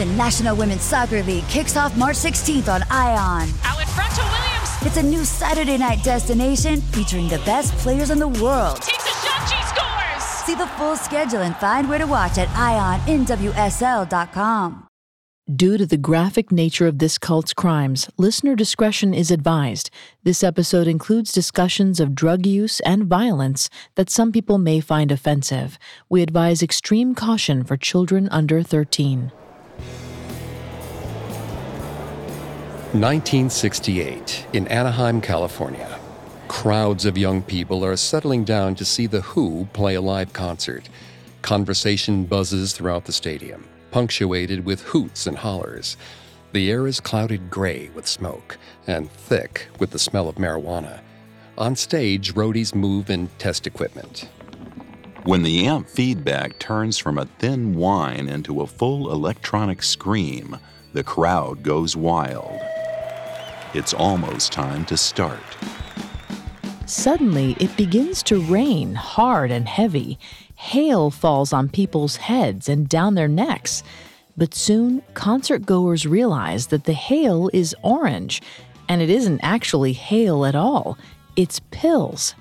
The National Women's Soccer League kicks off March 16th on ION. Out in front to Williams. It's a new Saturday night destination featuring the best players in the world. Takes a shot, she scores. See the full schedule and find where to watch at IONNWSL.com. Due to the graphic nature of this cult's crimes, listener discretion is advised. This episode includes discussions of drug use and violence that some people may find offensive. We advise extreme caution for children under 13. 1968, in Anaheim, California. Crowds of young people are settling down to see The Who play a live concert. Conversation buzzes throughout the stadium, punctuated with hoots and hollers. The air is clouded gray with smoke and thick with the smell of marijuana. On stage, roadies move and test equipment. When the amp feedback turns from a thin whine into a full electronic scream, the crowd goes wild. It's almost time to start. Suddenly, it begins to rain hard and heavy. Hail falls on people's heads and down their necks. But soon, concert goers realize that the hail is orange, and it isn't actually hail at all. It's pills.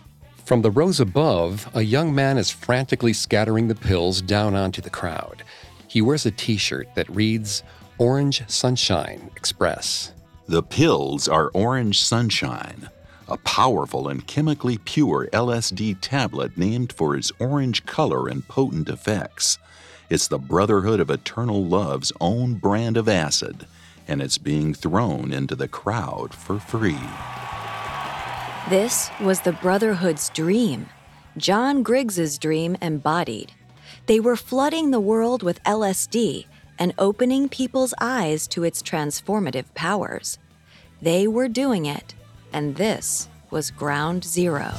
From the rows above, a young man is frantically scattering the pills down onto the crowd. He wears a t shirt that reads Orange Sunshine Express. The pills are Orange Sunshine, a powerful and chemically pure LSD tablet named for its orange color and potent effects. It's the Brotherhood of Eternal Love's own brand of acid, and it's being thrown into the crowd for free. This was the Brotherhood's dream, John Griggs's dream embodied. They were flooding the world with LSD and opening people's eyes to its transformative powers. They were doing it, and this was ground zero.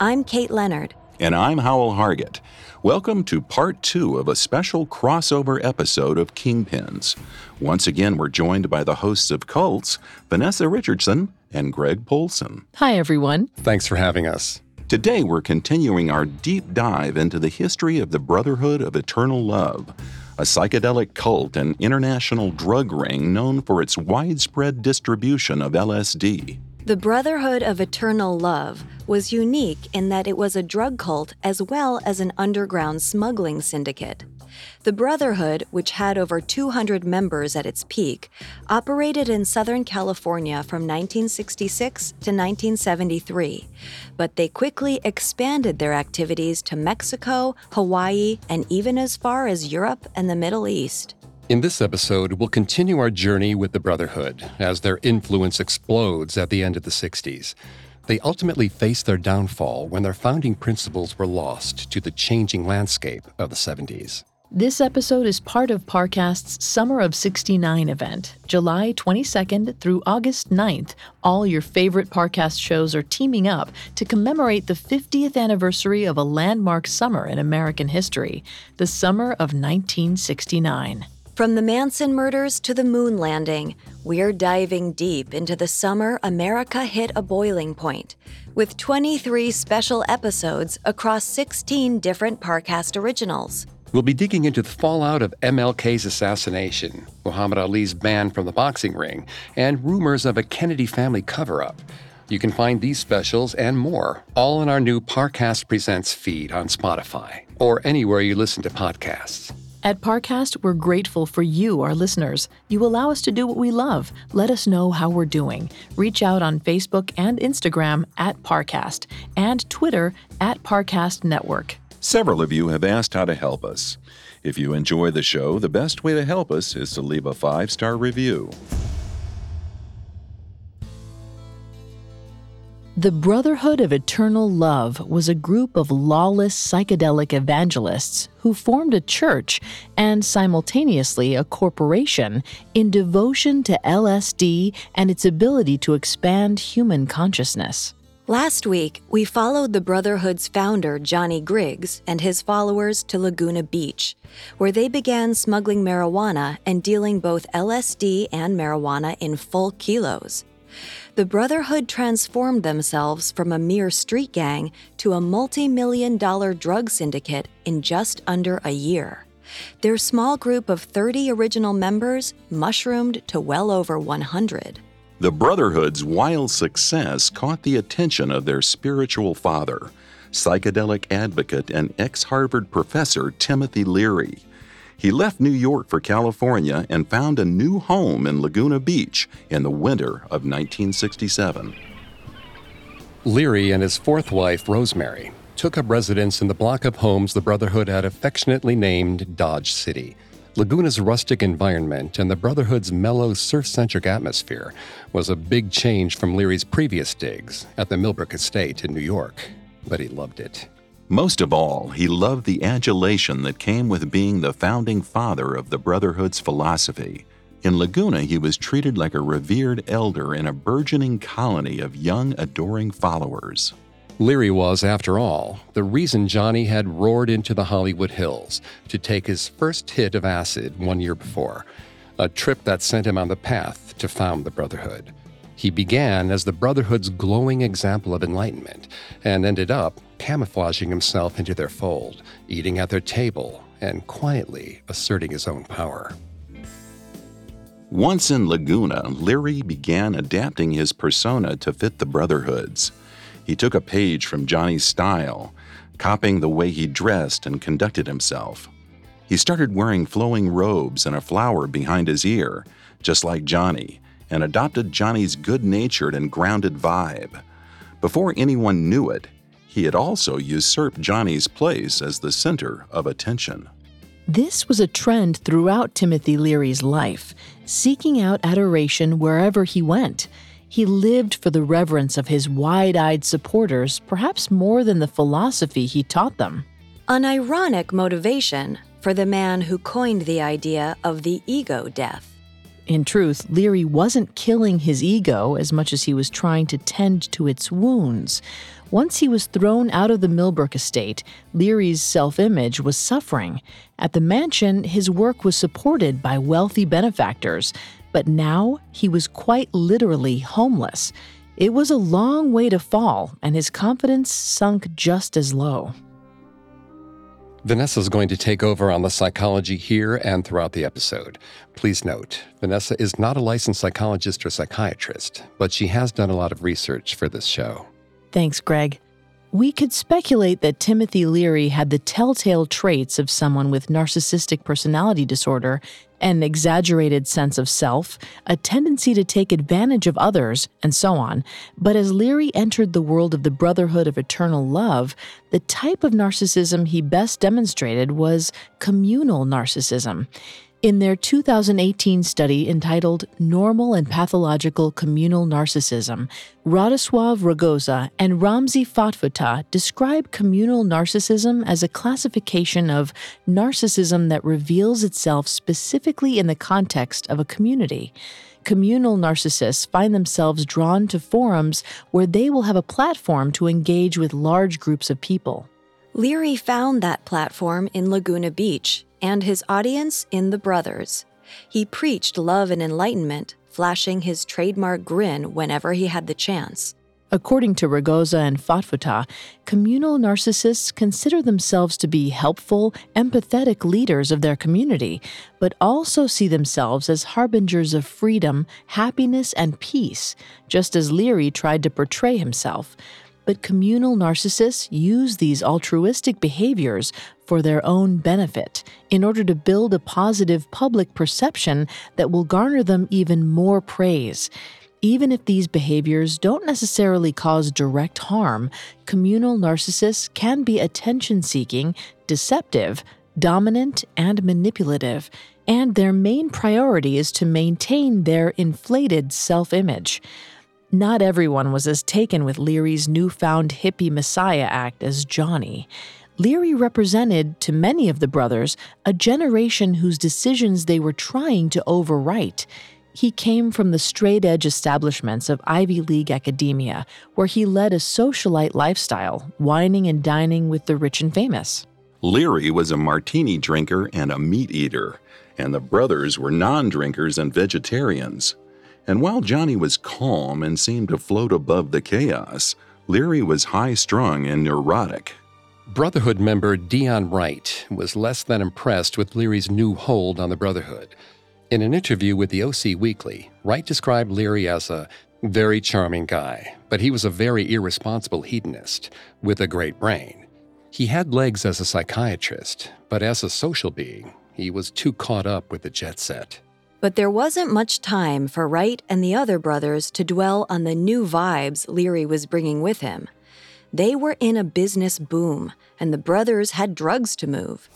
I'm Kate Leonard. And I'm Howell Hargett. Welcome to part two of a special crossover episode of Kingpins. Once again, we're joined by the hosts of Cults, Vanessa Richardson and Greg Polcyn. Hi, everyone. Thanks for having us. Today, we're continuing our deep dive into the history of the Brotherhood of Eternal Love, a psychedelic cult and international drug ring known for its widespread distribution of LSD. The Brotherhood of Eternal Love was unique in that it was a drug cult as well as an underground smuggling syndicate. The Brotherhood, which had over 200 members at its peak, operated in Southern California from 1966 to 1973, but they quickly expanded their activities to Mexico, Hawaii, and even as far as Europe and the Middle East. In this episode, we'll continue our journey with the Brotherhood as their influence explodes at the end of the 60s. They ultimately faced their downfall when their founding principles were lost to the changing landscape of the 70s. This episode is part of Parcast's Summer of 69 event, July 22nd through August 9th. All your favorite Parcast shows are teaming up to commemorate the 50th anniversary of a landmark summer in American history, the summer of 1969. From the Manson murders to the moon landing, we're diving deep into the summer America hit a boiling point with 23 special episodes across 16 different Parcast originals. We'll be digging into the fallout of MLK's assassination, Muhammad Ali's ban from the boxing ring, and rumors of a Kennedy family cover up. You can find these specials and more all in our new Parcast Presents feed on Spotify. or anywhere you listen to podcasts. At Parcast, we're grateful for you, our listeners. You allow us to do what we love. Let us know how we're doing. Reach out on Facebook and Instagram at Parcast and Twitter at Parcast Network. Several of you have asked how to help us. If you enjoy the show, the best way to help us is to leave a five star review. The Brotherhood of Eternal Love was a group of lawless psychedelic evangelists who formed a church and simultaneously a corporation in devotion to LSD and its ability to expand human consciousness. Last week, we followed the Brotherhood's founder, Johnny Griggs, and his followers to Laguna Beach, where they began smuggling marijuana and dealing both LSD and marijuana in full kilos the Brotherhood transformed themselves from a mere street gang to a multi million dollar drug syndicate in just under a year. Their small group of 30 original members mushroomed to well over 100. The Brotherhood's wild success caught the attention of their spiritual father, psychedelic advocate and ex Harvard professor Timothy Leary. He left New York for California and found a new home in Laguna Beach in the winter of 1967. Leary and his fourth wife, Rosemary, took up residence in the block of homes the Brotherhood had affectionately named Dodge City. Laguna's rustic environment and the Brotherhood's mellow surf centric atmosphere was a big change from Leary's previous digs at the Millbrook Estate in New York, but he loved it. Most of all, he loved the adulation that came with being the founding father of the Brotherhood's philosophy. In Laguna, he was treated like a revered elder in a burgeoning colony of young, adoring followers. Leary was, after all, the reason Johnny had roared into the Hollywood Hills to take his first hit of acid one year before, a trip that sent him on the path to found the Brotherhood. He began as the Brotherhood's glowing example of enlightenment and ended up camouflaging himself into their fold, eating at their table, and quietly asserting his own power. Once in Laguna, Leary began adapting his persona to fit the Brotherhood's. He took a page from Johnny's style, copying the way he dressed and conducted himself. He started wearing flowing robes and a flower behind his ear, just like Johnny, and adopted Johnny's good natured and grounded vibe. Before anyone knew it, he had also usurped Johnny's place as the center of attention. This was a trend throughout Timothy Leary's life, seeking out adoration wherever he went. He lived for the reverence of his wide eyed supporters, perhaps more than the philosophy he taught them. An ironic motivation for the man who coined the idea of the ego death. In truth, Leary wasn't killing his ego as much as he was trying to tend to its wounds. Once he was thrown out of the Millbrook estate, Leary's self image was suffering. At the mansion, his work was supported by wealthy benefactors, but now he was quite literally homeless. It was a long way to fall, and his confidence sunk just as low. Vanessa is going to take over on the psychology here and throughout the episode. Please note, Vanessa is not a licensed psychologist or psychiatrist, but she has done a lot of research for this show. Thanks, Greg. We could speculate that Timothy Leary had the telltale traits of someone with narcissistic personality disorder, an exaggerated sense of self, a tendency to take advantage of others, and so on. But as Leary entered the world of the Brotherhood of Eternal Love, the type of narcissism he best demonstrated was communal narcissism. In their 2018 study entitled Normal and Pathological Communal Narcissism, Radosław Rogoza and Ramzi Fatfouta describe communal narcissism as a classification of narcissism that reveals itself specifically in the context of a community. Communal narcissists find themselves drawn to forums where they will have a platform to engage with large groups of people. Leary found that platform in Laguna Beach and his audience in The Brothers. He preached love and enlightenment, flashing his trademark grin whenever he had the chance. According to Rogoza and Fatfouta, communal narcissists consider themselves to be helpful, empathetic leaders of their community, but also see themselves as harbingers of freedom, happiness, and peace, just as Leary tried to portray himself. But communal narcissists use these altruistic behaviors for their own benefit in order to build a positive public perception that will garner them even more praise. Even if these behaviors don't necessarily cause direct harm, communal narcissists can be attention seeking, deceptive, dominant, and manipulative, and their main priority is to maintain their inflated self image. Not everyone was as taken with Leary's newfound hippie messiah act as Johnny. Leary represented, to many of the brothers, a generation whose decisions they were trying to overwrite. He came from the straight edge establishments of Ivy League academia, where he led a socialite lifestyle, wining and dining with the rich and famous. Leary was a martini drinker and a meat eater, and the brothers were non drinkers and vegetarians. And while Johnny was calm and seemed to float above the chaos, Leary was high strung and neurotic. Brotherhood member Dion Wright was less than impressed with Leary's new hold on the Brotherhood. In an interview with the OC Weekly, Wright described Leary as a very charming guy, but he was a very irresponsible hedonist with a great brain. He had legs as a psychiatrist, but as a social being, he was too caught up with the jet set. But there wasn't much time for Wright and the other brothers to dwell on the new vibes Leary was bringing with him. They were in a business boom, and the brothers had drugs to move.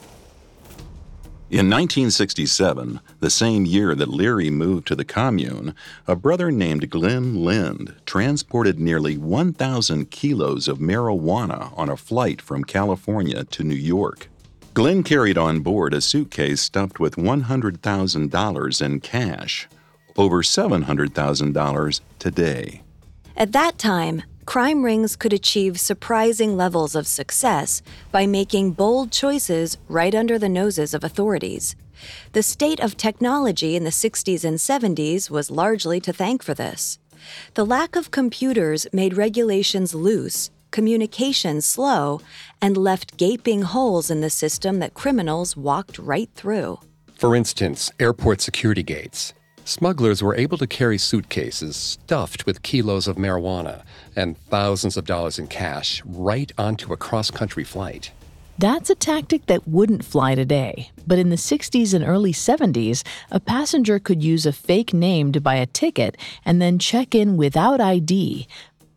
In 1967, the same year that Leary moved to the commune, a brother named Glenn Lind transported nearly 1,000 kilos of marijuana on a flight from California to New York. Glenn carried on board a suitcase stuffed with $100,000 in cash, over $700,000 today. At that time, crime rings could achieve surprising levels of success by making bold choices right under the noses of authorities. The state of technology in the 60s and 70s was largely to thank for this. The lack of computers made regulations loose, communication slow, and left gaping holes in the system that criminals walked right through. For instance, airport security gates. Smugglers were able to carry suitcases stuffed with kilos of marijuana and thousands of dollars in cash right onto a cross country flight. That's a tactic that wouldn't fly today. But in the 60s and early 70s, a passenger could use a fake name to buy a ticket and then check in without ID.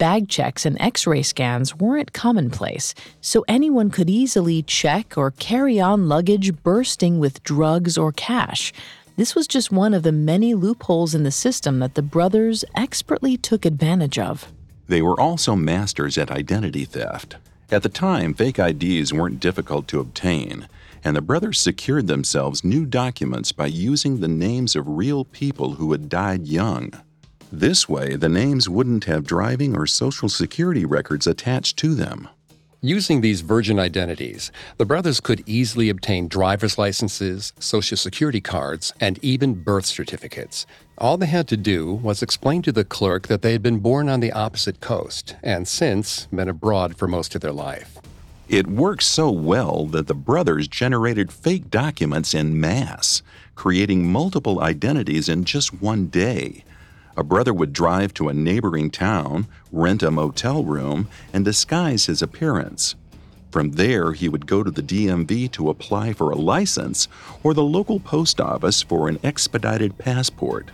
Bag checks and x ray scans weren't commonplace, so anyone could easily check or carry on luggage bursting with drugs or cash. This was just one of the many loopholes in the system that the brothers expertly took advantage of. They were also masters at identity theft. At the time, fake IDs weren't difficult to obtain, and the brothers secured themselves new documents by using the names of real people who had died young. This way, the names wouldn't have driving or social security records attached to them. Using these virgin identities, the brothers could easily obtain driver's licenses, social security cards, and even birth certificates. All they had to do was explain to the clerk that they had been born on the opposite coast and since been abroad for most of their life. It worked so well that the brothers generated fake documents in mass, creating multiple identities in just one day. A brother would drive to a neighboring town, rent a motel room, and disguise his appearance. From there, he would go to the DMV to apply for a license or the local post office for an expedited passport.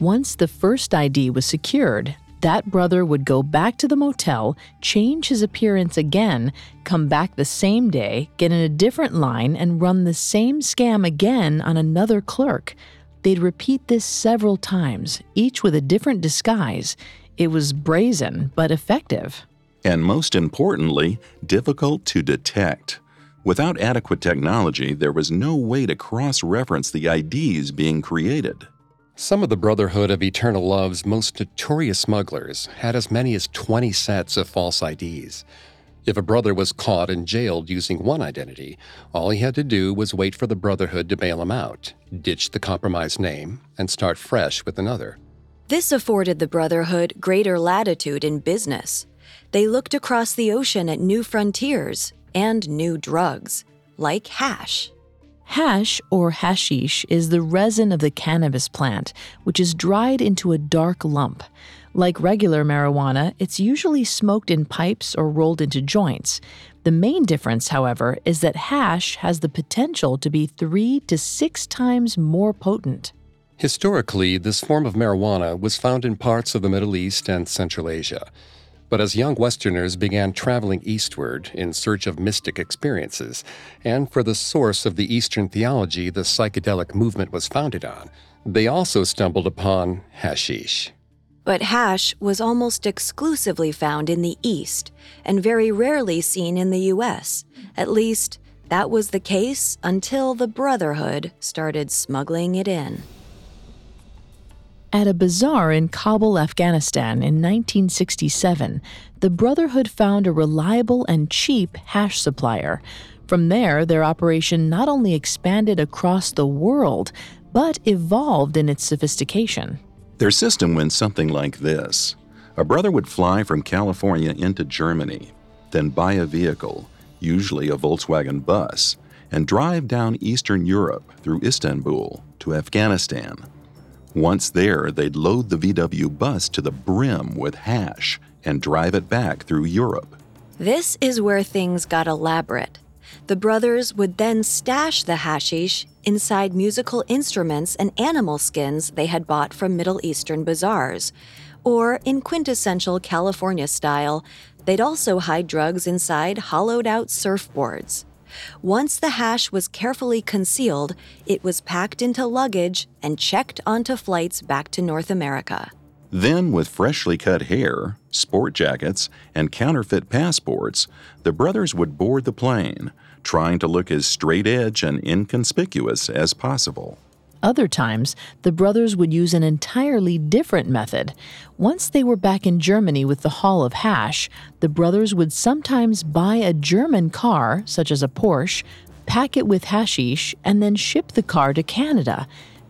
Once the first ID was secured, that brother would go back to the motel, change his appearance again, come back the same day, get in a different line, and run the same scam again on another clerk. They'd repeat this several times, each with a different disguise. It was brazen, but effective. And most importantly, difficult to detect. Without adequate technology, there was no way to cross reference the IDs being created. Some of the Brotherhood of Eternal Love's most notorious smugglers had as many as 20 sets of false IDs. If a brother was caught and jailed using one identity, all he had to do was wait for the Brotherhood to bail him out, ditch the compromised name, and start fresh with another. This afforded the Brotherhood greater latitude in business. They looked across the ocean at new frontiers and new drugs, like hash. Hash, or hashish, is the resin of the cannabis plant, which is dried into a dark lump. Like regular marijuana, it's usually smoked in pipes or rolled into joints. The main difference, however, is that hash has the potential to be three to six times more potent. Historically, this form of marijuana was found in parts of the Middle East and Central Asia. But as young Westerners began traveling eastward in search of mystic experiences, and for the source of the Eastern theology the psychedelic movement was founded on, they also stumbled upon hashish. But hash was almost exclusively found in the East and very rarely seen in the US. At least, that was the case until the Brotherhood started smuggling it in. At a bazaar in Kabul, Afghanistan in 1967, the Brotherhood found a reliable and cheap hash supplier. From there, their operation not only expanded across the world, but evolved in its sophistication. Their system went something like this A brother would fly from California into Germany, then buy a vehicle, usually a Volkswagen bus, and drive down Eastern Europe through Istanbul to Afghanistan. Once there, they'd load the VW bus to the brim with hash and drive it back through Europe. This is where things got elaborate. The brothers would then stash the hashish inside musical instruments and animal skins they had bought from Middle Eastern bazaars. Or, in quintessential California style, they'd also hide drugs inside hollowed out surfboards. Once the hash was carefully concealed, it was packed into luggage and checked onto flights back to North America. Then, with freshly cut hair, sport jackets, and counterfeit passports, the brothers would board the plane, trying to look as straight edge and inconspicuous as possible. Other times, the brothers would use an entirely different method. Once they were back in Germany with the haul of hash, the brothers would sometimes buy a German car, such as a Porsche, pack it with hashish, and then ship the car to Canada.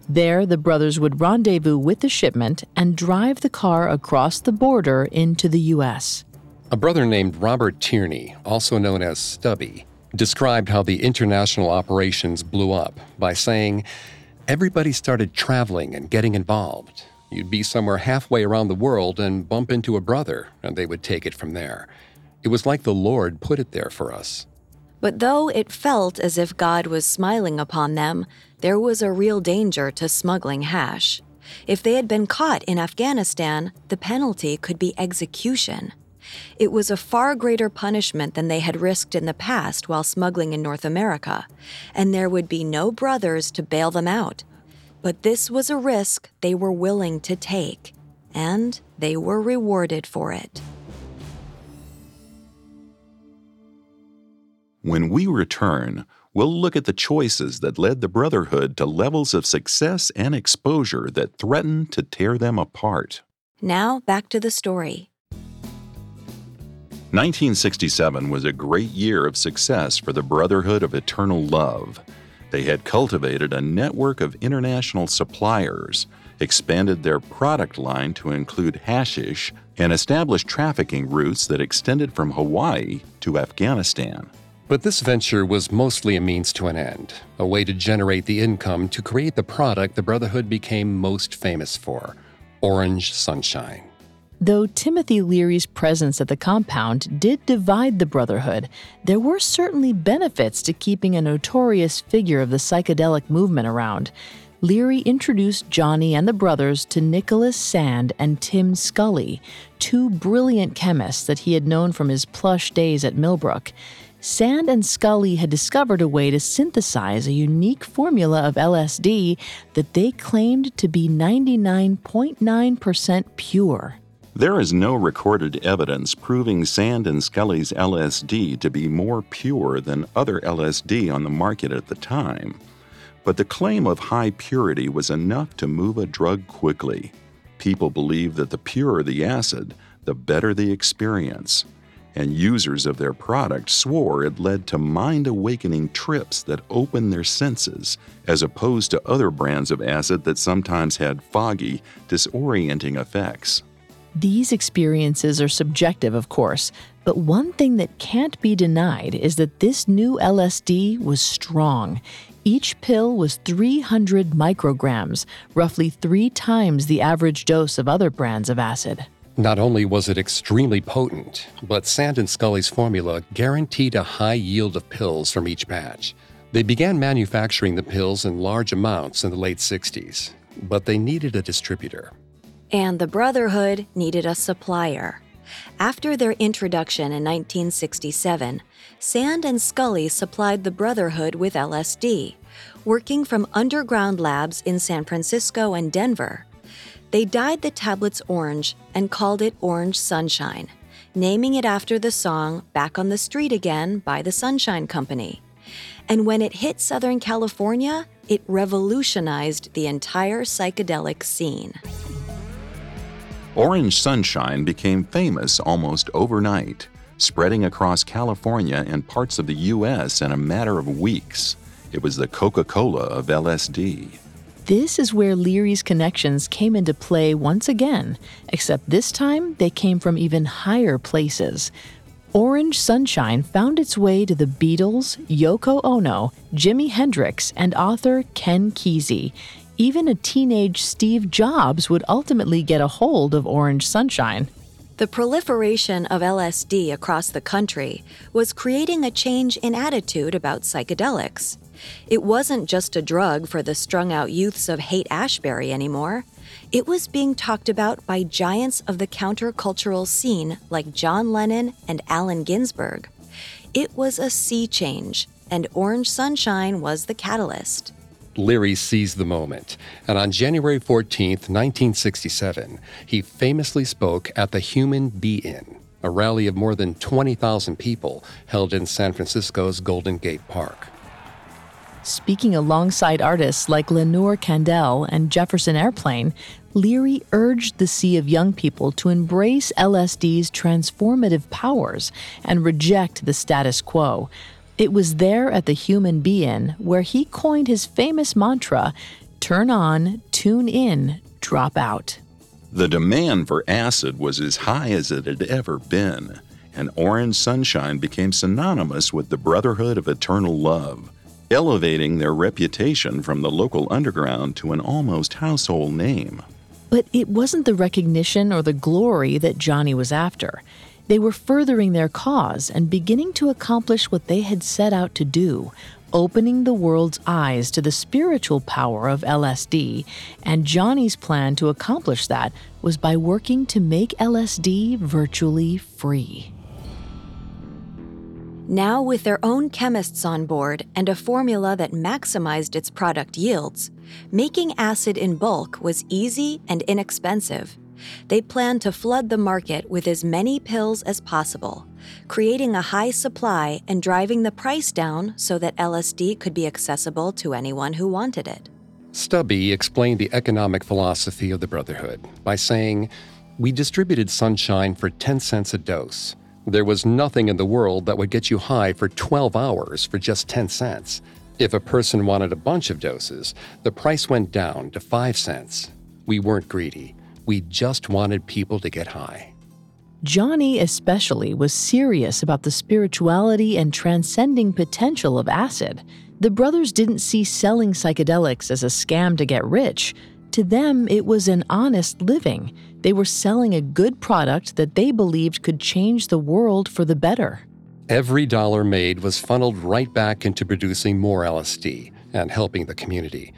There, the brothers would rendezvous with the shipment and drive the car across the border into the U.S. A brother named Robert Tierney, also known as Stubby, described how the international operations blew up by saying, Everybody started traveling and getting involved. You'd be somewhere halfway around the world and bump into a brother, and they would take it from there. It was like the Lord put it there for us. But though it felt as if God was smiling upon them, there was a real danger to smuggling hash. If they had been caught in Afghanistan, the penalty could be execution. It was a far greater punishment than they had risked in the past while smuggling in North America, and there would be no brothers to bail them out. But this was a risk they were willing to take, and they were rewarded for it. When we return, we'll look at the choices that led the Brotherhood to levels of success and exposure that threatened to tear them apart. Now, back to the story. 1967 was a great year of success for the Brotherhood of Eternal Love. They had cultivated a network of international suppliers, expanded their product line to include hashish, and established trafficking routes that extended from Hawaii to Afghanistan. But this venture was mostly a means to an end, a way to generate the income to create the product the Brotherhood became most famous for Orange Sunshine. Though Timothy Leary's presence at the compound did divide the Brotherhood, there were certainly benefits to keeping a notorious figure of the psychedelic movement around. Leary introduced Johnny and the brothers to Nicholas Sand and Tim Scully, two brilliant chemists that he had known from his plush days at Millbrook. Sand and Scully had discovered a way to synthesize a unique formula of LSD that they claimed to be 99.9% pure. There is no recorded evidence proving Sand and Scully's LSD to be more pure than other LSD on the market at the time, but the claim of high purity was enough to move a drug quickly. People believed that the purer the acid, the better the experience, and users of their product swore it led to mind awakening trips that opened their senses, as opposed to other brands of acid that sometimes had foggy, disorienting effects. These experiences are subjective, of course, but one thing that can't be denied is that this new LSD was strong. Each pill was 300 micrograms, roughly three times the average dose of other brands of acid. Not only was it extremely potent, but Sand and Scully's formula guaranteed a high yield of pills from each batch. They began manufacturing the pills in large amounts in the late 60s, but they needed a distributor. And the Brotherhood needed a supplier. After their introduction in 1967, Sand and Scully supplied the Brotherhood with LSD, working from underground labs in San Francisco and Denver. They dyed the tablets orange and called it Orange Sunshine, naming it after the song Back on the Street Again by the Sunshine Company. And when it hit Southern California, it revolutionized the entire psychedelic scene. Orange Sunshine became famous almost overnight, spreading across California and parts of the U.S. in a matter of weeks. It was the Coca Cola of LSD. This is where Leary's connections came into play once again, except this time they came from even higher places. Orange Sunshine found its way to the Beatles, Yoko Ono, Jimi Hendrix, and author Ken Kesey. Even a teenage Steve Jobs would ultimately get a hold of Orange Sunshine. The proliferation of LSD across the country was creating a change in attitude about psychedelics. It wasn't just a drug for the strung out youths of Haight Ashbury anymore. It was being talked about by giants of the countercultural scene like John Lennon and Allen Ginsberg. It was a sea change, and Orange Sunshine was the catalyst. Leary seized the moment, and on January 14, 1967, he famously spoke at the Human Be In, a rally of more than 20,000 people held in San Francisco's Golden Gate Park. Speaking alongside artists like Lenore Kandel and Jefferson Airplane, Leary urged the sea of young people to embrace LSD's transformative powers and reject the status quo. It was there at the Human Be In where he coined his famous mantra turn on, tune in, drop out. The demand for acid was as high as it had ever been, and Orange Sunshine became synonymous with the Brotherhood of Eternal Love, elevating their reputation from the local underground to an almost household name. But it wasn't the recognition or the glory that Johnny was after. They were furthering their cause and beginning to accomplish what they had set out to do opening the world's eyes to the spiritual power of LSD. And Johnny's plan to accomplish that was by working to make LSD virtually free. Now, with their own chemists on board and a formula that maximized its product yields, making acid in bulk was easy and inexpensive. They planned to flood the market with as many pills as possible, creating a high supply and driving the price down so that LSD could be accessible to anyone who wanted it. Stubby explained the economic philosophy of the Brotherhood by saying, We distributed sunshine for 10 cents a dose. There was nothing in the world that would get you high for 12 hours for just 10 cents. If a person wanted a bunch of doses, the price went down to 5 cents. We weren't greedy. We just wanted people to get high. Johnny, especially, was serious about the spirituality and transcending potential of acid. The brothers didn't see selling psychedelics as a scam to get rich. To them, it was an honest living. They were selling a good product that they believed could change the world for the better. Every dollar made was funneled right back into producing more LSD and helping the community.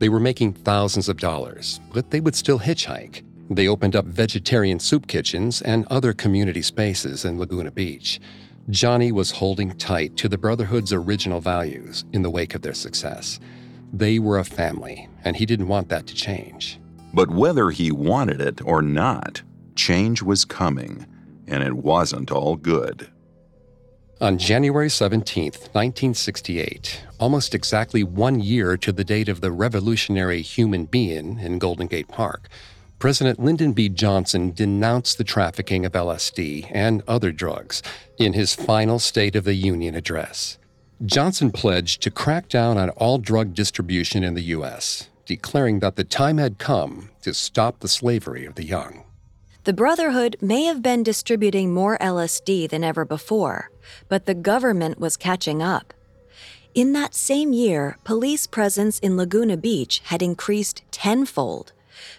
They were making thousands of dollars, but they would still hitchhike. They opened up vegetarian soup kitchens and other community spaces in Laguna Beach. Johnny was holding tight to the Brotherhood's original values in the wake of their success. They were a family, and he didn't want that to change. But whether he wanted it or not, change was coming, and it wasn't all good. On January 17, 1968, almost exactly one year to the date of the revolutionary Human Be In in Golden Gate Park, President Lyndon B. Johnson denounced the trafficking of LSD and other drugs in his final State of the Union address. Johnson pledged to crack down on all drug distribution in the U.S., declaring that the time had come to stop the slavery of the young. The Brotherhood may have been distributing more LSD than ever before, but the government was catching up. In that same year, police presence in Laguna Beach had increased tenfold.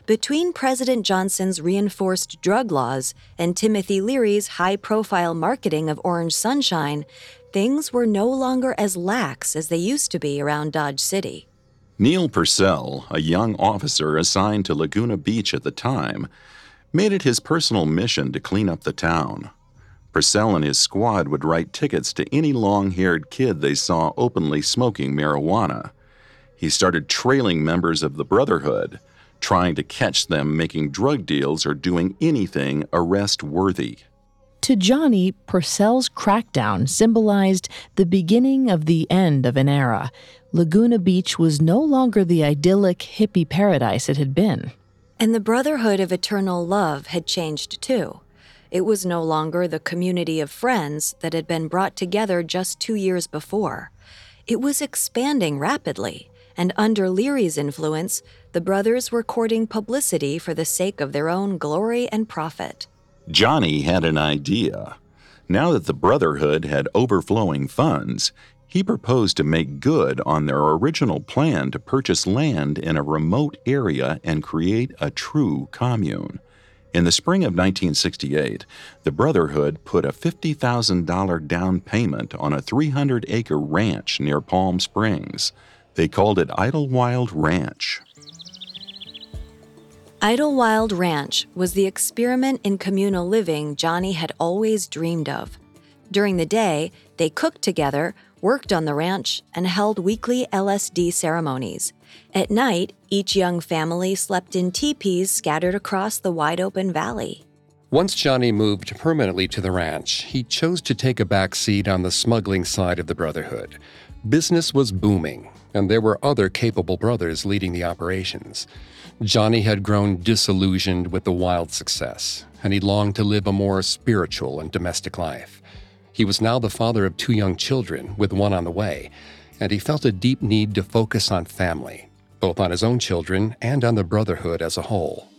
Between President Johnson's reinforced drug laws and Timothy Leary's high profile marketing of Orange Sunshine, things were no longer as lax as they used to be around Dodge City. Neil Purcell, a young officer assigned to Laguna Beach at the time, made it his personal mission to clean up the town. Purcell and his squad would write tickets to any long haired kid they saw openly smoking marijuana. He started trailing members of the Brotherhood, trying to catch them making drug deals or doing anything arrest worthy. To Johnny, Purcell's crackdown symbolized the beginning of the end of an era. Laguna Beach was no longer the idyllic hippie paradise it had been. And the Brotherhood of Eternal Love had changed too. It was no longer the community of friends that had been brought together just two years before. It was expanding rapidly, and under Leary's influence, the brothers were courting publicity for the sake of their own glory and profit. Johnny had an idea. Now that the Brotherhood had overflowing funds, he proposed to make good on their original plan to purchase land in a remote area and create a true commune. In the spring of 1968, the Brotherhood put a $50,000 down payment on a 300 acre ranch near Palm Springs. They called it Idlewild Ranch. Idlewild Ranch was the experiment in communal living Johnny had always dreamed of. During the day, they cooked together, worked on the ranch, and held weekly LSD ceremonies. At night, each young family slept in teepees scattered across the wide open valley. Once Johnny moved permanently to the ranch, he chose to take a back seat on the smuggling side of the Brotherhood. Business was booming, and there were other capable brothers leading the operations. Johnny had grown disillusioned with the wild success, and he longed to live a more spiritual and domestic life. He was now the father of two young children, with one on the way, and he felt a deep need to focus on family, both on his own children and on the Brotherhood as a whole.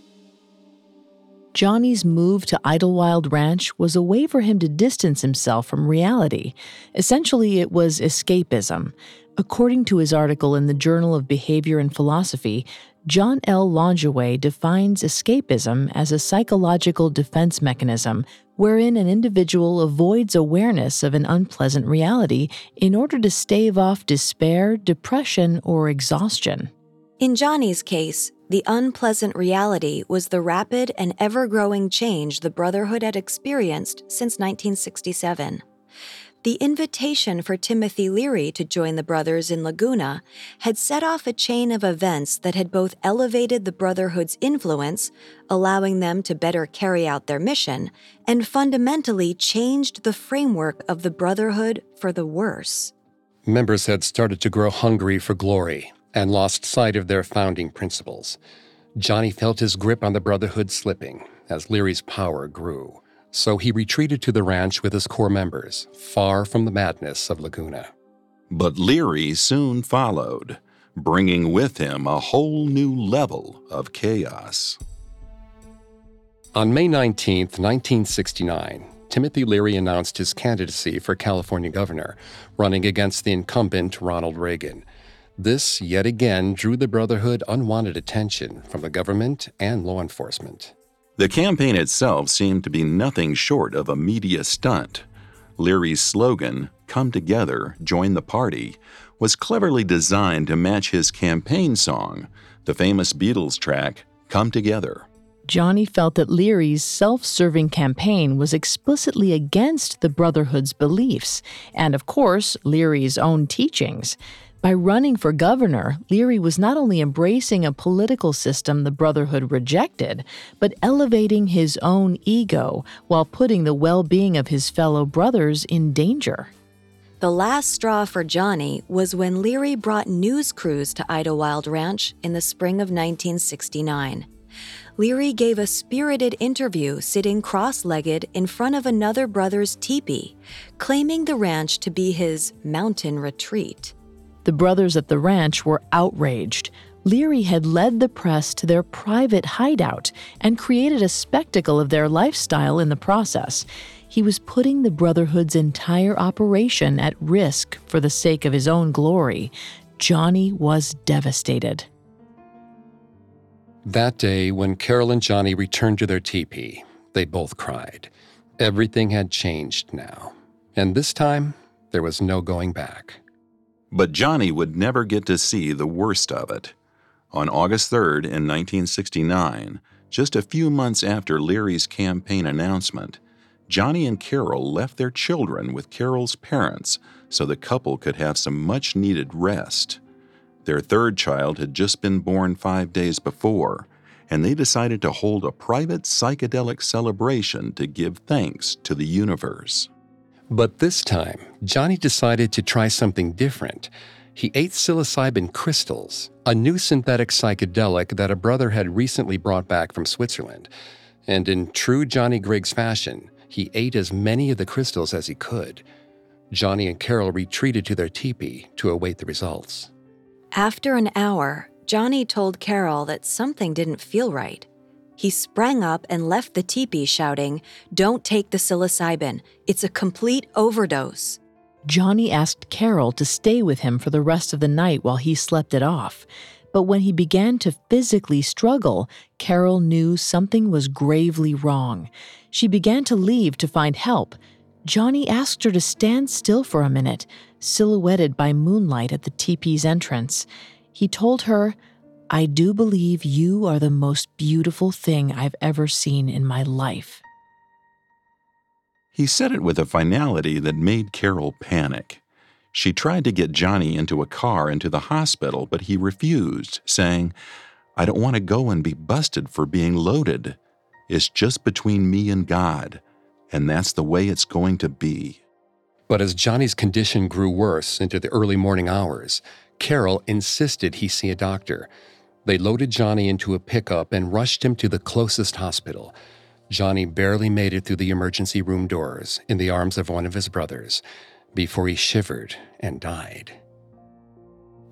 Johnny's move to Idlewild Ranch was a way for him to distance himself from reality. Essentially, it was escapism. According to his article in the Journal of Behavior and Philosophy, John L. Longeway defines escapism as a psychological defense mechanism wherein an individual avoids awareness of an unpleasant reality in order to stave off despair, depression, or exhaustion. In Johnny's case, the unpleasant reality was the rapid and ever growing change the Brotherhood had experienced since 1967. The invitation for Timothy Leary to join the brothers in Laguna had set off a chain of events that had both elevated the Brotherhood's influence, allowing them to better carry out their mission, and fundamentally changed the framework of the Brotherhood for the worse. Members had started to grow hungry for glory and lost sight of their founding principles. Johnny felt his grip on the Brotherhood slipping as Leary's power grew so he retreated to the ranch with his core members, far from the madness of Laguna. But Leary soon followed, bringing with him a whole new level of chaos. On May 19, 1969, Timothy Leary announced his candidacy for California governor, running against the incumbent Ronald Reagan. This, yet again, drew the Brotherhood unwanted attention from the government and law enforcement. The campaign itself seemed to be nothing short of a media stunt. Leary's slogan, Come Together, Join the Party, was cleverly designed to match his campaign song, the famous Beatles track, Come Together. Johnny felt that Leary's self serving campaign was explicitly against the Brotherhood's beliefs, and of course, Leary's own teachings. By running for governor, Leary was not only embracing a political system the Brotherhood rejected, but elevating his own ego while putting the well being of his fellow brothers in danger. The last straw for Johnny was when Leary brought news crews to Idlewild Ranch in the spring of 1969. Leary gave a spirited interview sitting cross legged in front of another brother's teepee, claiming the ranch to be his mountain retreat. The brothers at the ranch were outraged. Leary had led the press to their private hideout and created a spectacle of their lifestyle in the process. He was putting the Brotherhood's entire operation at risk for the sake of his own glory. Johnny was devastated. That day, when Carol and Johnny returned to their teepee, they both cried. Everything had changed now. And this time, there was no going back. But Johnny would never get to see the worst of it. On August 3rd in 1969, just a few months after Leary's campaign announcement, Johnny and Carol left their children with Carol's parents so the couple could have some much needed rest. Their third child had just been born five days before, and they decided to hold a private psychedelic celebration to give thanks to the universe. But this time, Johnny decided to try something different. He ate psilocybin crystals, a new synthetic psychedelic that a brother had recently brought back from Switzerland. And in true Johnny Griggs fashion, he ate as many of the crystals as he could. Johnny and Carol retreated to their teepee to await the results. After an hour, Johnny told Carol that something didn't feel right. He sprang up and left the teepee shouting, Don't take the psilocybin. It's a complete overdose. Johnny asked Carol to stay with him for the rest of the night while he slept it off. But when he began to physically struggle, Carol knew something was gravely wrong. She began to leave to find help. Johnny asked her to stand still for a minute, silhouetted by moonlight at the teepee's entrance. He told her, I do believe you are the most beautiful thing I've ever seen in my life. He said it with a finality that made Carol panic. She tried to get Johnny into a car and to the hospital, but he refused, saying, I don't want to go and be busted for being loaded. It's just between me and God, and that's the way it's going to be. But as Johnny's condition grew worse into the early morning hours, Carol insisted he see a doctor. They loaded Johnny into a pickup and rushed him to the closest hospital. Johnny barely made it through the emergency room doors in the arms of one of his brothers before he shivered and died.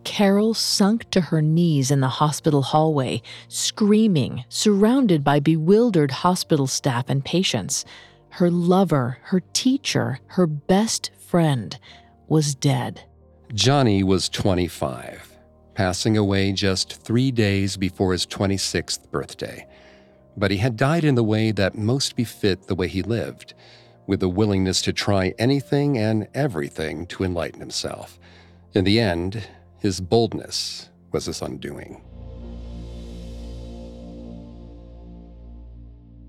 Carol sunk to her knees in the hospital hallway, screaming, surrounded by bewildered hospital staff and patients. Her lover, her teacher, her best friend was dead. Johnny was 25, passing away just three days before his 26th birthday. But he had died in the way that most befit the way he lived, with a willingness to try anything and everything to enlighten himself. In the end, his boldness was his undoing.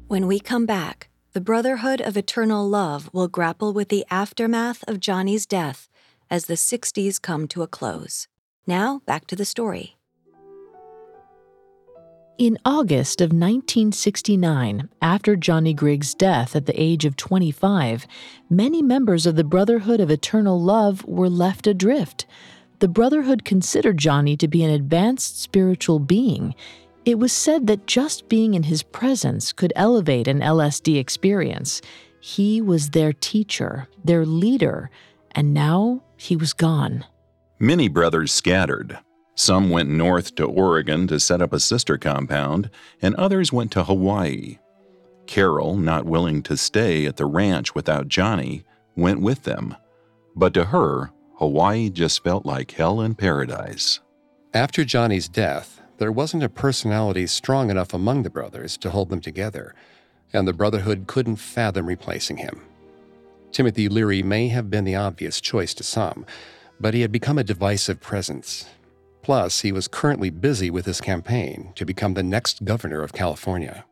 When we come back, the Brotherhood of Eternal Love will grapple with the aftermath of Johnny's death as the 60s come to a close. Now, back to the story. In August of 1969, after Johnny Griggs' death at the age of 25, many members of the Brotherhood of Eternal Love were left adrift. The Brotherhood considered Johnny to be an advanced spiritual being. It was said that just being in his presence could elevate an LSD experience. He was their teacher, their leader, and now he was gone. Many brothers scattered. Some went north to Oregon to set up a sister compound, and others went to Hawaii. Carol, not willing to stay at the ranch without Johnny, went with them. But to her, Hawaii just felt like hell in paradise. After Johnny's death, there wasn't a personality strong enough among the brothers to hold them together, and the Brotherhood couldn't fathom replacing him. Timothy Leary may have been the obvious choice to some, but he had become a divisive presence. Plus, he was currently busy with his campaign to become the next governor of California.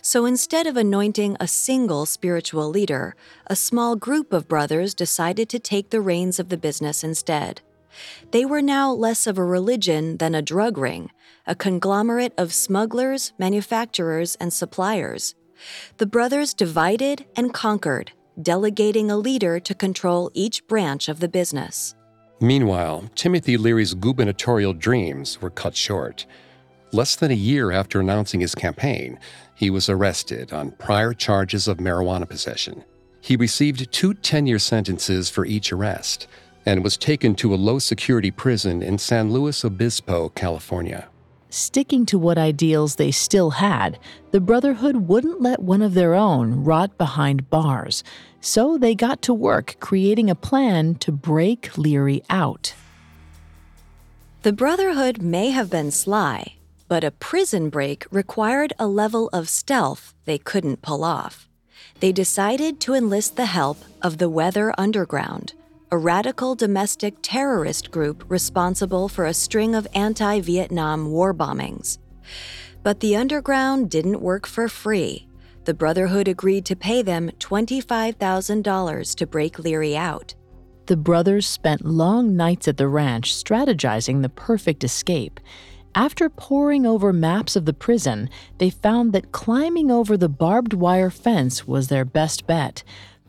So instead of anointing a single spiritual leader, a small group of brothers decided to take the reins of the business instead. They were now less of a religion than a drug ring, a conglomerate of smugglers, manufacturers, and suppliers. The brothers divided and conquered, delegating a leader to control each branch of the business. Meanwhile, Timothy Leary's gubernatorial dreams were cut short. Less than a year after announcing his campaign, he was arrested on prior charges of marijuana possession. He received two 10 year sentences for each arrest and was taken to a low security prison in San Luis Obispo, California. Sticking to what ideals they still had, the Brotherhood wouldn't let one of their own rot behind bars, so they got to work creating a plan to break Leary out. The Brotherhood may have been sly, but a prison break required a level of stealth they couldn't pull off. They decided to enlist the help of the Weather Underground, a radical domestic terrorist group responsible for a string of anti Vietnam war bombings. But the underground didn't work for free. The Brotherhood agreed to pay them $25,000 to break Leary out. The brothers spent long nights at the ranch strategizing the perfect escape. After poring over maps of the prison, they found that climbing over the barbed wire fence was their best bet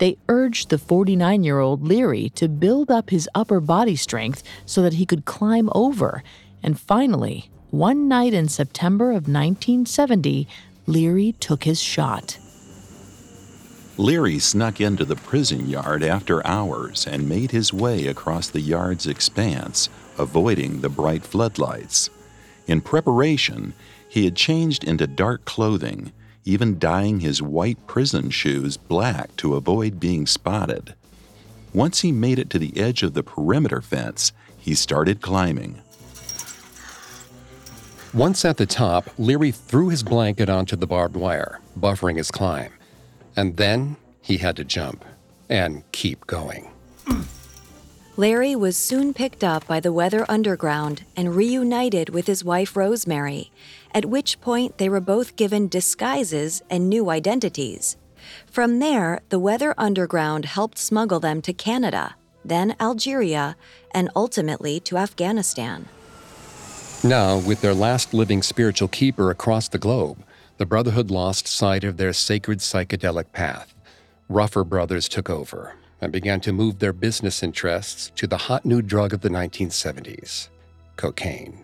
they urged the 49 year old Leary to build up his upper body strength so that he could climb over. And finally, one night in September of 1970, Leary took his shot. Leary snuck into the prison yard after hours and made his way across the yard's expanse, avoiding the bright floodlights. In preparation, he had changed into dark clothing even dyeing his white prison shoes black to avoid being spotted. Once he made it to the edge of the perimeter fence, he started climbing. Once at the top, Leary threw his blanket onto the barbed wire, buffering his climb. And then he had to jump and keep going. Leary was soon picked up by the Weather Underground and reunited with his wife Rosemary, at which point they were both given disguises and new identities. From there, the Weather Underground helped smuggle them to Canada, then Algeria, and ultimately to Afghanistan. Now, with their last living spiritual keeper across the globe, the Brotherhood lost sight of their sacred psychedelic path. Ruffer Brothers took over, and began to move their business interests to the hot new drug of the 1970s cocaine.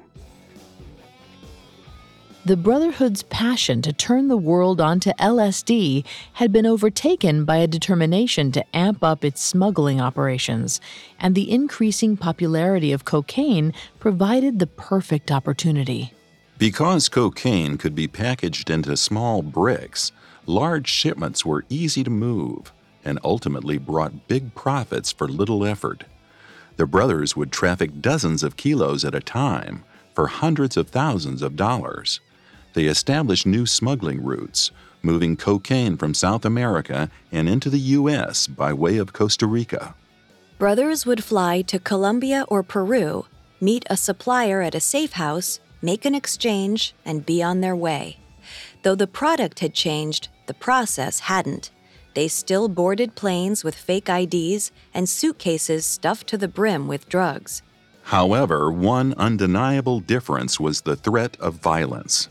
The Brotherhood's passion to turn the world onto LSD had been overtaken by a determination to amp up its smuggling operations, and the increasing popularity of cocaine provided the perfect opportunity. Because cocaine could be packaged into small bricks, large shipments were easy to move and ultimately brought big profits for little effort. The brothers would traffic dozens of kilos at a time for hundreds of thousands of dollars. They established new smuggling routes, moving cocaine from South America and into the U.S. by way of Costa Rica. Brothers would fly to Colombia or Peru, meet a supplier at a safe house, make an exchange, and be on their way. Though the product had changed, the process hadn't. They still boarded planes with fake IDs and suitcases stuffed to the brim with drugs. However, one undeniable difference was the threat of violence.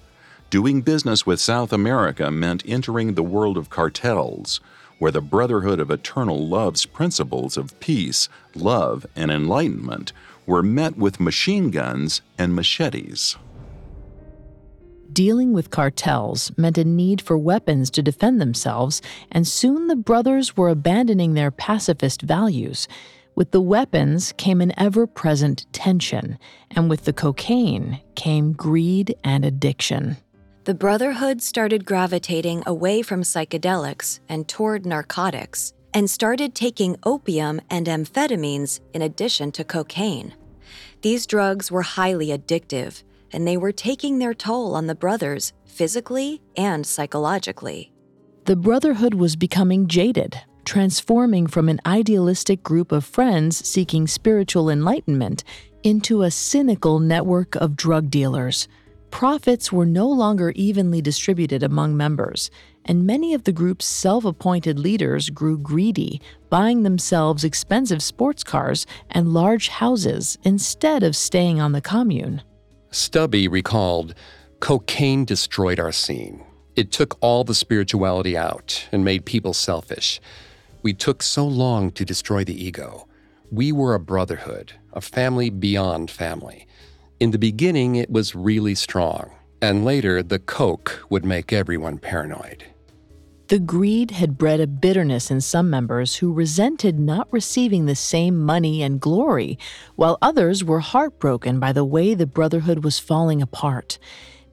Doing business with South America meant entering the world of cartels, where the Brotherhood of Eternal Love's principles of peace, love, and enlightenment were met with machine guns and machetes dealing with cartels meant a need for weapons to defend themselves, and soon the brothers were abandoning their pacifist values. With the weapons came an ever present tension, and with the cocaine came greed and addiction. The Brotherhood started gravitating away from psychedelics and toward narcotics, and started taking opium and amphetamines in addition to cocaine. These drugs were highly addictive and they were taking their toll on the brothers physically and psychologically. The Brotherhood was becoming jaded, transforming from an idealistic group of friends seeking spiritual enlightenment into a cynical network of drug dealers. Profits were no longer evenly distributed among members, and many of the group's self appointed leaders grew greedy, buying themselves expensive sports cars and large houses instead of staying on the commune. Stubby recalled cocaine destroyed our scene. It took all the spirituality out and made people selfish. We took so long to destroy the ego. We were a brotherhood, a family beyond family. In the beginning, it was really strong, and later, the coke would make everyone paranoid. The greed had bred a bitterness in some members who resented not receiving the same money and glory, while others were heartbroken by the way the Brotherhood was falling apart.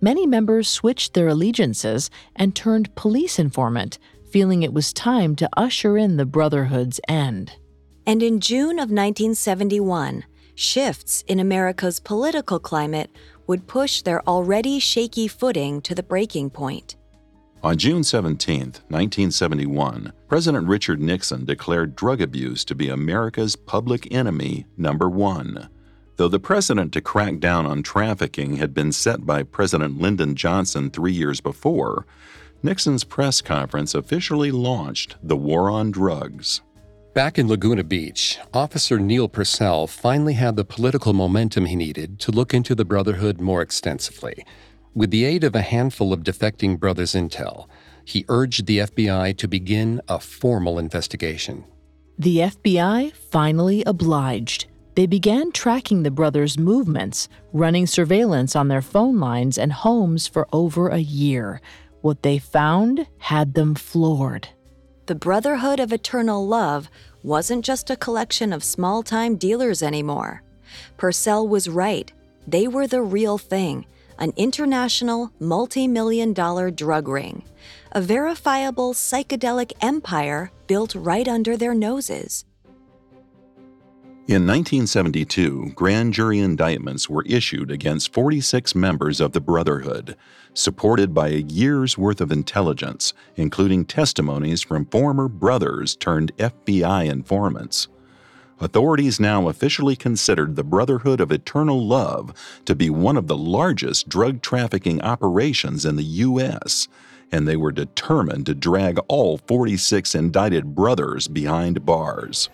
Many members switched their allegiances and turned police informant, feeling it was time to usher in the Brotherhood's end. And in June of 1971, shifts in America's political climate would push their already shaky footing to the breaking point. On June 17, 1971, President Richard Nixon declared drug abuse to be America's public enemy number one. Though the precedent to crack down on trafficking had been set by President Lyndon Johnson three years before, Nixon's press conference officially launched the war on drugs. Back in Laguna Beach, Officer Neil Purcell finally had the political momentum he needed to look into the Brotherhood more extensively. With the aid of a handful of defecting brothers' intel, he urged the FBI to begin a formal investigation. The FBI finally obliged. They began tracking the brothers' movements, running surveillance on their phone lines and homes for over a year. What they found had them floored. The Brotherhood of Eternal Love wasn't just a collection of small time dealers anymore. Purcell was right. They were the real thing an international, multi million dollar drug ring, a verifiable psychedelic empire built right under their noses. In 1972, grand jury indictments were issued against 46 members of the Brotherhood, supported by a year's worth of intelligence, including testimonies from former brothers turned FBI informants authorities now officially considered the Brotherhood of Eternal Love to be one of the largest drug trafficking operations in the U.S., and they were determined to drag all 46 indicted brothers behind bars.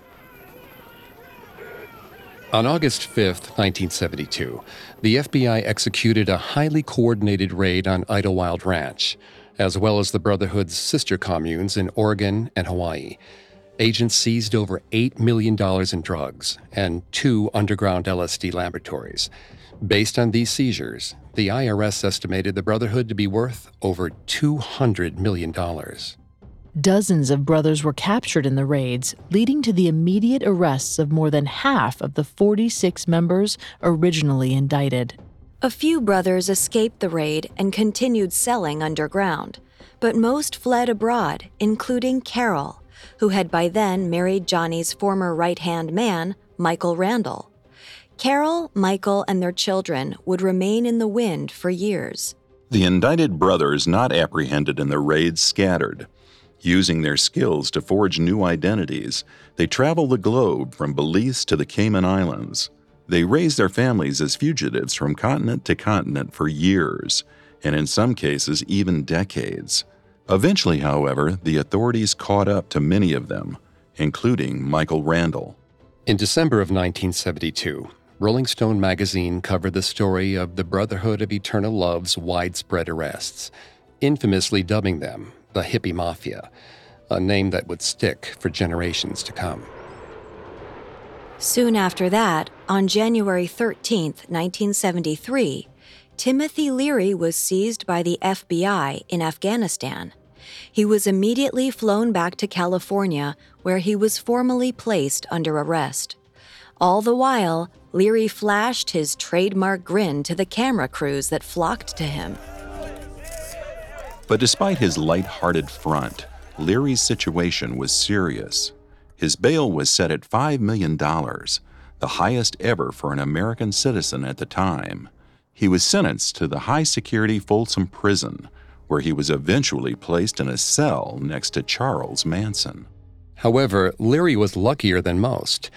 On August 5, 1972, the FBI executed a highly coordinated raid on Idyllwild Ranch, as well as the Brotherhood's sister communes in Oregon and Hawaii agents seized over $8 million in drugs and two underground LSD laboratories. Based on these seizures, the IRS estimated the Brotherhood to be worth over $200 million. Dozens of brothers were captured in the raids, leading to the immediate arrests of more than half of the 46 members originally indicted. A few brothers escaped the raid and continued selling underground, but most fled abroad, including Carol, who had by then married Johnny's former right hand man, Michael Randall. Carol, Michael, and their children would remain in the wind for years. The indicted brothers not apprehended in the raids scattered. Using their skills to forge new identities, they travel the globe from Belize to the Cayman Islands. They raise their families as fugitives from continent to continent for years, and in some cases, even decades. Eventually, however, the authorities caught up to many of them, including Michael Randall. In December of 1972, Rolling Stone magazine covered the story of the Brotherhood of Eternal Love's widespread arrests, infamously dubbing them the Hippie Mafia, a name that would stick for generations to come. Soon after that, on January 13, 1973, Timothy Leary was seized by the FBI in Afghanistan he was immediately flown back to California, where he was formally placed under arrest. All the while, Leary flashed his trademark grin to the camera crews that flocked to him. But despite his light-hearted front, Leary's situation was serious. His bail was set at $5 million, the highest ever for an American citizen at the time. He was sentenced to the high security Folsom Prison, where he was eventually placed in a cell next to Charles Manson. However, Leary was luckier than most.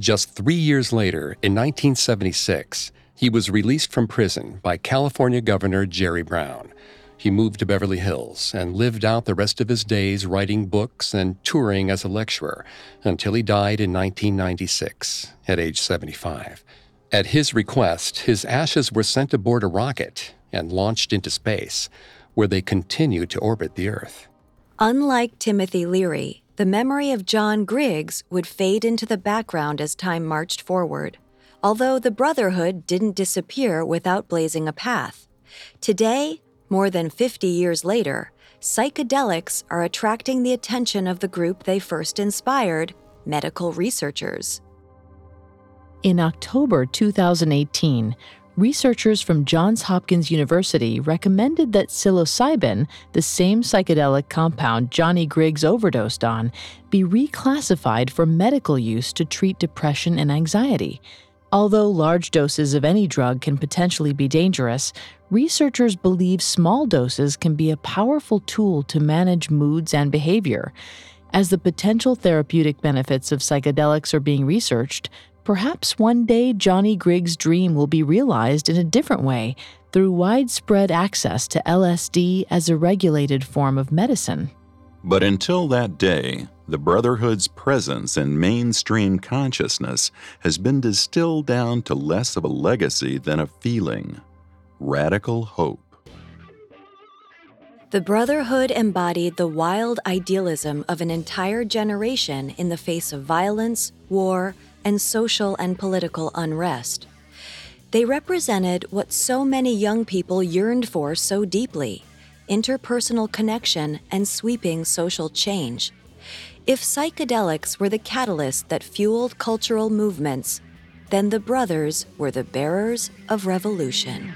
Just three years later, in 1976, he was released from prison by California Governor Jerry Brown. He moved to Beverly Hills and lived out the rest of his days writing books and touring as a lecturer until he died in 1996 at age 75. At his request, his ashes were sent aboard a rocket and launched into space where they continue to orbit the Earth. Unlike Timothy Leary, the memory of John Griggs would fade into the background as time marched forward, although the Brotherhood didn't disappear without blazing a path. Today, more than 50 years later, psychedelics are attracting the attention of the group they first inspired medical researchers. In October 2018, researchers from Johns Hopkins University recommended that psilocybin, the same psychedelic compound Johnny Griggs overdosed on, be reclassified for medical use to treat depression and anxiety. Although large doses of any drug can potentially be dangerous, researchers believe small doses can be a powerful tool to manage moods and behavior. As the potential therapeutic benefits of psychedelics are being researched, perhaps one day Johnny Griggs' dream will be realized in a different way through widespread access to LSD as a regulated form of medicine. But until that day, the Brotherhood's presence in mainstream consciousness has been distilled down to less of a legacy than a feeling radical hope. The Brotherhood embodied the wild idealism of an entire generation in the face of violence, war, and social and political unrest. They represented what so many young people yearned for so deeply interpersonal connection and sweeping social change. If psychedelics were the catalyst that fueled cultural movements, then the brothers were the bearers of revolution.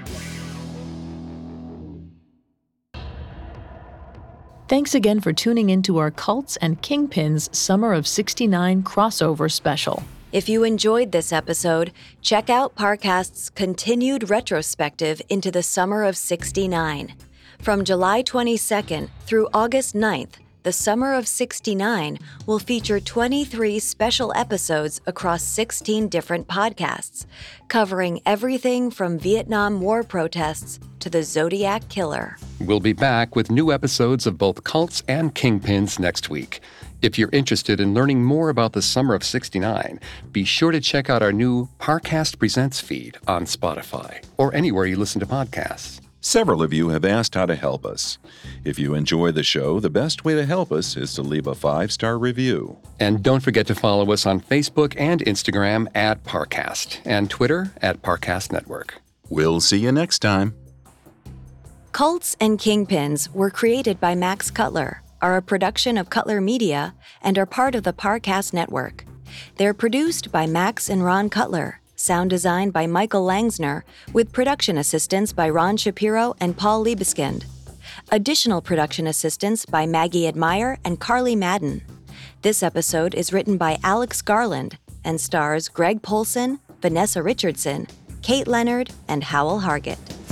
Thanks again for tuning into our Cults and Kingpins Summer of 69 crossover special. If you enjoyed this episode, check out Parcast's continued retrospective into the summer of 69. From July 22nd through August 9th, the Summer of 69 will feature 23 special episodes across 16 different podcasts, covering everything from Vietnam War protests to the Zodiac Killer. We'll be back with new episodes of both Cults and Kingpins next week. If you're interested in learning more about the summer of 69, be sure to check out our new Parcast Presents feed on Spotify or anywhere you listen to podcasts. Several of you have asked how to help us. If you enjoy the show, the best way to help us is to leave a five star review. And don't forget to follow us on Facebook and Instagram at Parcast and Twitter at Parcast Network. We'll see you next time. Cults and Kingpins were created by Max Cutler, are a production of Cutler Media, and are part of the Parcast Network. They're produced by Max and Ron Cutler, sound design by Michael Langsner, with production assistance by Ron Shapiro and Paul Liebeskind. Additional production assistance by Maggie Admire and Carly Madden. This episode is written by Alex Garland and stars Greg Polcyn, Vanessa Richardson, Kate Leonard, and Howell Hargett.